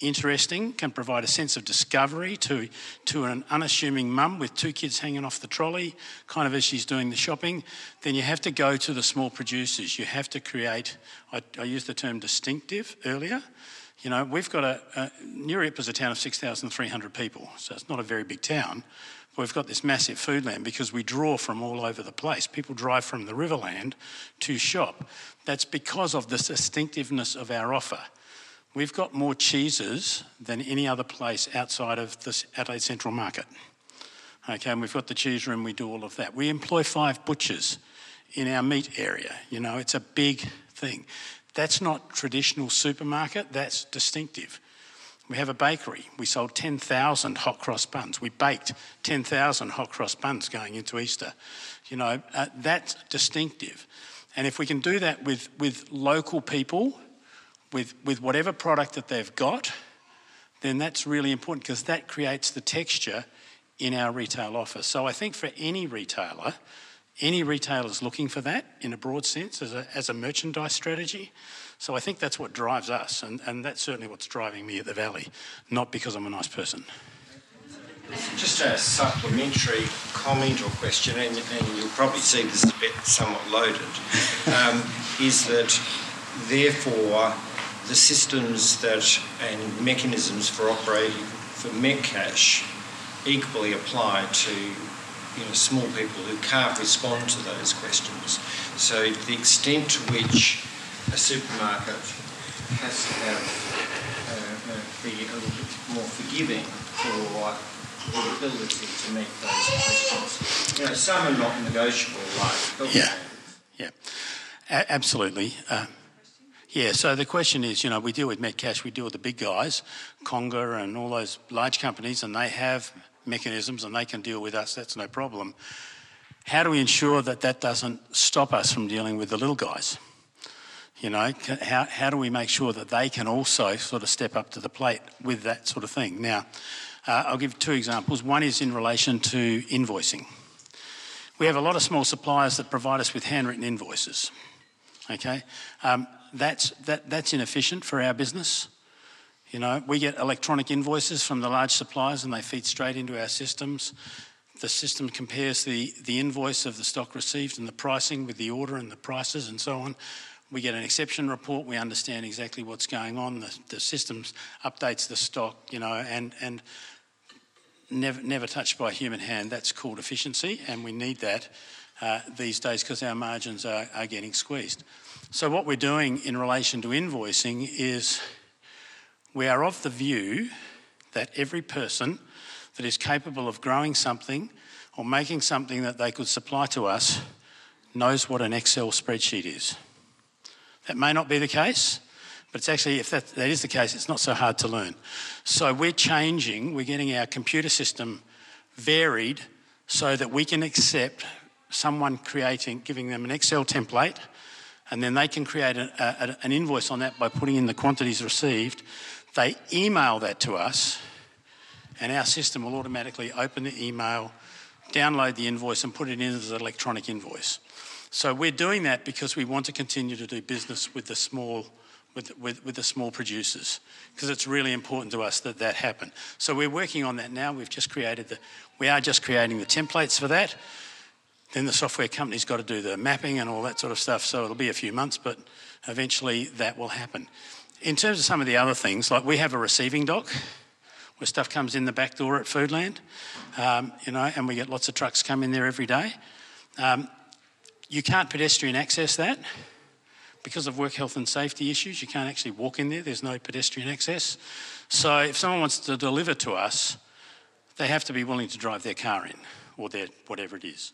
interesting, can provide a sense of discovery to, to an unassuming mum with two kids hanging off the trolley, kind of as she's doing the shopping, then you have to go to the small producers. You have to create, I, I used the term distinctive earlier. You know, we've got a, a New is a town of 6,300 people, so it's not a very big town. We've got this massive foodland because we draw from all over the place. People drive from the Riverland to shop. That's because of the distinctiveness of our offer. We've got more cheeses than any other place outside of the Adelaide Central Market. Okay, and we've got the cheese room, we do all of that. We employ five butchers in our meat area. You know, it's a big thing. That's not traditional supermarket, that's distinctive. We have a bakery. We sold 10,000 hot cross buns. We baked 10,000 hot cross buns going into Easter. You know, uh, that's distinctive. And if we can do that with, with local people, with, with whatever product that they've got, then that's really important because that creates the texture in our retail offer. So I think for any retailer, any retailer is looking for that in a broad sense as a, as a merchandise strategy. So I think that's what drives us, and, and that's certainly what's driving me at the Valley, not because I'm a nice person. Just a supplementary comment or question, and, and you'll probably see this is a bit somewhat loaded, um, is that therefore the systems that and mechanisms for operating for Metcash equally apply to you know, small people who can't respond to those questions. So the extent to which a supermarket has to have uh, uh, be a little bit more forgiving for the ability to meet those questions. You know, some are not negotiable, like yeah, yeah, a- absolutely. Uh, yeah, so the question is, you know, we deal with Metcash, we deal with the big guys, Conga and all those large companies, and they have mechanisms and they can deal with us, that's no problem. How do we ensure that that doesn't stop us from dealing with the little guys? You know, how, how do we make sure that they can also sort of step up to the plate with that sort of thing? Now, uh, I'll give two examples. One is in relation to invoicing. We have a lot of small suppliers that provide us with handwritten invoices. Okay, um, that's, that, that's inefficient for our business. You know, we get electronic invoices from the large suppliers and they feed straight into our systems. The system compares the, the invoice of the stock received and the pricing with the order and the prices and so on. We get an exception report, we understand exactly what's going on. The, the system updates the stock, you know, and, and never, never touched by human hand. That's called efficiency, and we need that uh, these days because our margins are, are getting squeezed. So, what we're doing in relation to invoicing is we are of the view that every person that is capable of growing something or making something that they could supply to us knows what an Excel spreadsheet is. That may not be the case, but it's actually, if that, that is the case, it's not so hard to learn. So we're changing, we're getting our computer system varied so that we can accept someone creating, giving them an Excel template and then they can create a, a, an invoice on that by putting in the quantities received. They email that to us, and our system will automatically open the email, download the invoice, and put it in as an electronic invoice. So we're doing that because we want to continue to do business with the small with, with, with the small producers because it's really important to us that that happen. So we're working on that now. We've just created the, we are just creating the templates for that. Then the software company's got to do the mapping and all that sort of stuff. So it'll be a few months, but eventually that will happen. In terms of some of the other things, like we have a receiving dock where stuff comes in the back door at Foodland, um, you know, and we get lots of trucks come in there every day. Um, you can't pedestrian access that because of work health and safety issues. You can't actually walk in there, there's no pedestrian access. So if someone wants to deliver to us, they have to be willing to drive their car in or their whatever it is.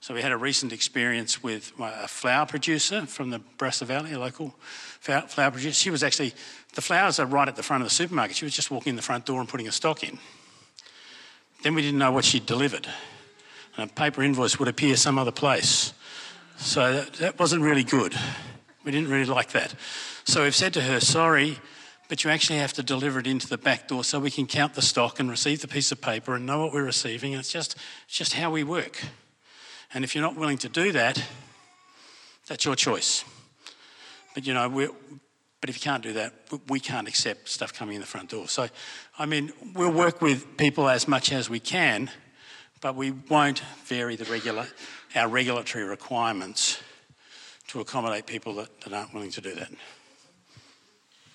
So we had a recent experience with a flower producer from the Barossa Valley, a local flower producer. She was actually, the flowers are right at the front of the supermarket. She was just walking in the front door and putting a stock in. Then we didn't know what she'd delivered. a paper invoice would appear some other place. So that, that wasn't really good. We didn't really like that. So we've said to her, sorry, but you actually have to deliver it into the back door so we can count the stock and receive the piece of paper and know what we're receiving. It's just, it's just how we work. And if you're not willing to do that, that's your choice. But you know, we're, but if you can't do that, we can't accept stuff coming in the front door. So, I mean, we'll work with people as much as we can, but we won't vary the regular, our regulatory requirements to accommodate people that, that aren't willing to do that.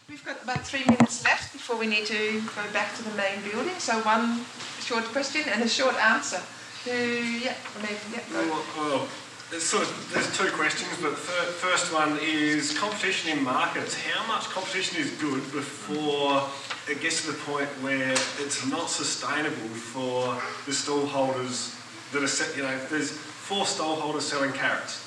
We've got about three minutes left before we need to go back to the main building. So one short question and a short answer. Who, yeah, maybe, yeah. Well, well, there's sort of there's two questions, but the first one is competition in markets. How much competition is good before it gets to the point where it's not sustainable for the stallholders that are set? You know, there's four stallholders selling carrots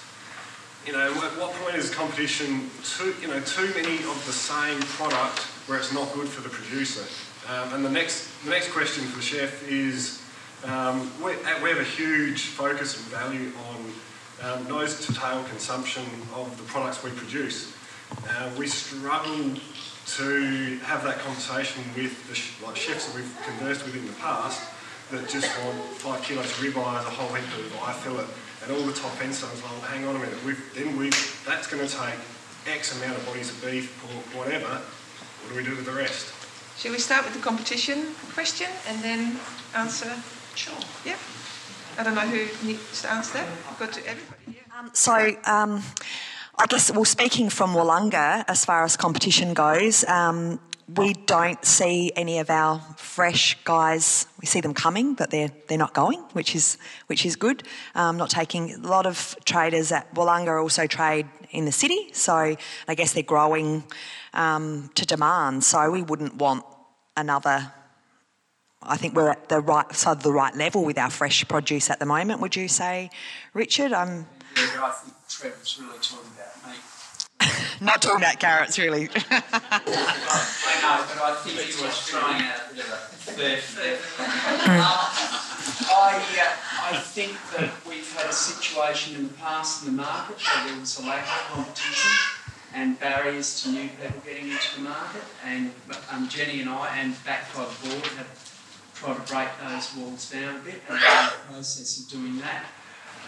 you know, at what point is competition too, you know, too many of the same product where it's not good for the producer? Um, and the next, the next question for the chef is, um, we, we, have a huge focus and value on um, nose to tail consumption of the products we produce. Uh, we struggle to have that conversation with the like chefs that we've conversed with in the past that just want five kilos of ribeye as a whole heap of eye fillet and all the top end stuff, well, hang on a minute, we've, then we that's going to take X amount of bodies of beef, pork, whatever. What do we do with the rest? Shall we start with the competition question and then answer? Sure. Yeah. I don't know who needs to answer that. I've got to everybody. Yeah. Um, so. Um, I guess, well, speaking from Willunga, as far as competition goes, um, we don't see any of our fresh guys. We see them coming, but they're they're not going, which is which is good. Um, not taking a lot of traders at Willunga also trade in the city, so I guess they're growing um, to demand. So we wouldn't want another. I think we're at the right side of the right level with our fresh produce at the moment. Would you say, Richard? Um, yeah, I think Trevor's really talking <laughs> not talking about carrots, really. I know, but I think he was <laughs> trying I, I think that we've had a situation in the past in the market where there was a lack of competition and barriers to new people getting into the market. And um, Jenny and I, and backed by the board, have tried to break those walls down a bit and we're in the process of doing that.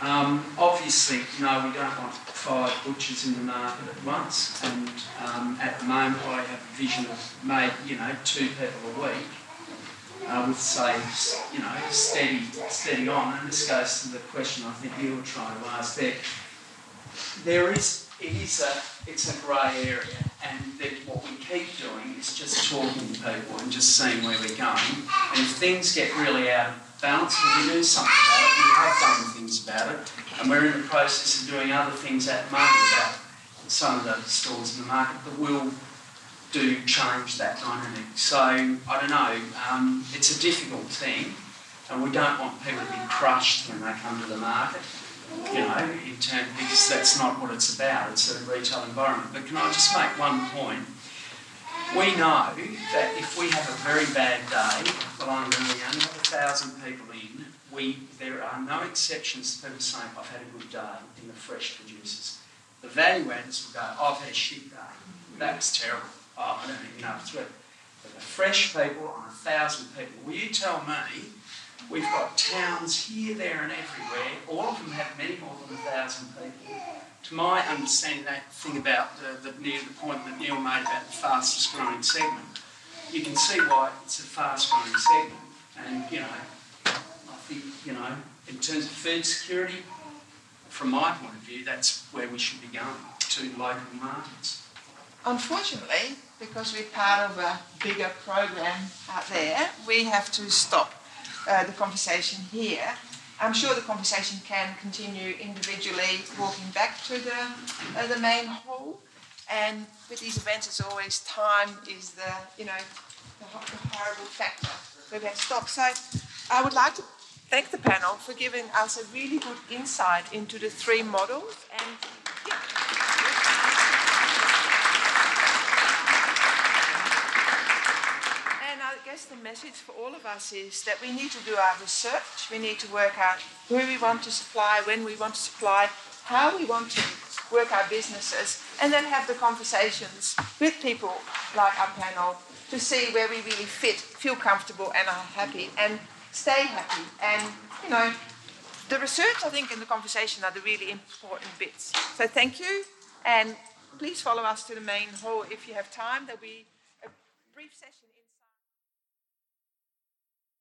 Um, obviously, no, we don't want five butchers in the market at once, and um, at the moment I have a vision of maybe, you know, two people a week uh, with, say, you know, steady, steady on. And this goes to the question I think you were trying to ask there. There is, it is a, it's a grey area, and what we keep doing is just talking to people and just seeing where we're going. And if things get really out of balance and we do something about it. We have done things about it, and we're in the process of doing other things at the moment about some of the stores in the market that will do change that dynamic. So I don't know. Um, it's a difficult thing, and we don't want people to be crushed when they come to the market. You know, in terms because that's not what it's about. It's a retail environment. But can I just make one point? We know that if we have a very bad day, well, I'm only have a thousand people in, we, there are no exceptions to people saying, I've had a good day in the fresh producers. The value adders will go, I've had a shit day. That was terrible. Oh, I don't even know if it's But the fresh people on a thousand people, will you tell me We've got towns here, there, and everywhere. All of them have many more than a thousand people. To my understanding, that thing about the, the, near the point that Neil made about the fastest growing segment, you can see why it's a fast growing segment. And, you know, I think, you know, in terms of food security, from my point of view, that's where we should be going to local markets. Unfortunately, because we're part of a bigger program out there, we have to stop uh, the conversation here. I'm sure the conversation can continue individually, walking back to the uh, the main hall. And with these events, it's always time is the you know the, the horrible factor. We have to stop. So I would like to thank the panel for giving us a really good insight into the three models and. And I guess the message for all of us is that we need to do our research. We need to work out who we want to supply, when we want to supply, how we want to work our businesses, and then have the conversations with people like our panel to see where we really fit, feel comfortable, and are happy, and stay happy. And, you know, the research, I think, and the conversation are the really important bits. So thank you, and please follow us to the main hall if you have time. There'll be a brief session.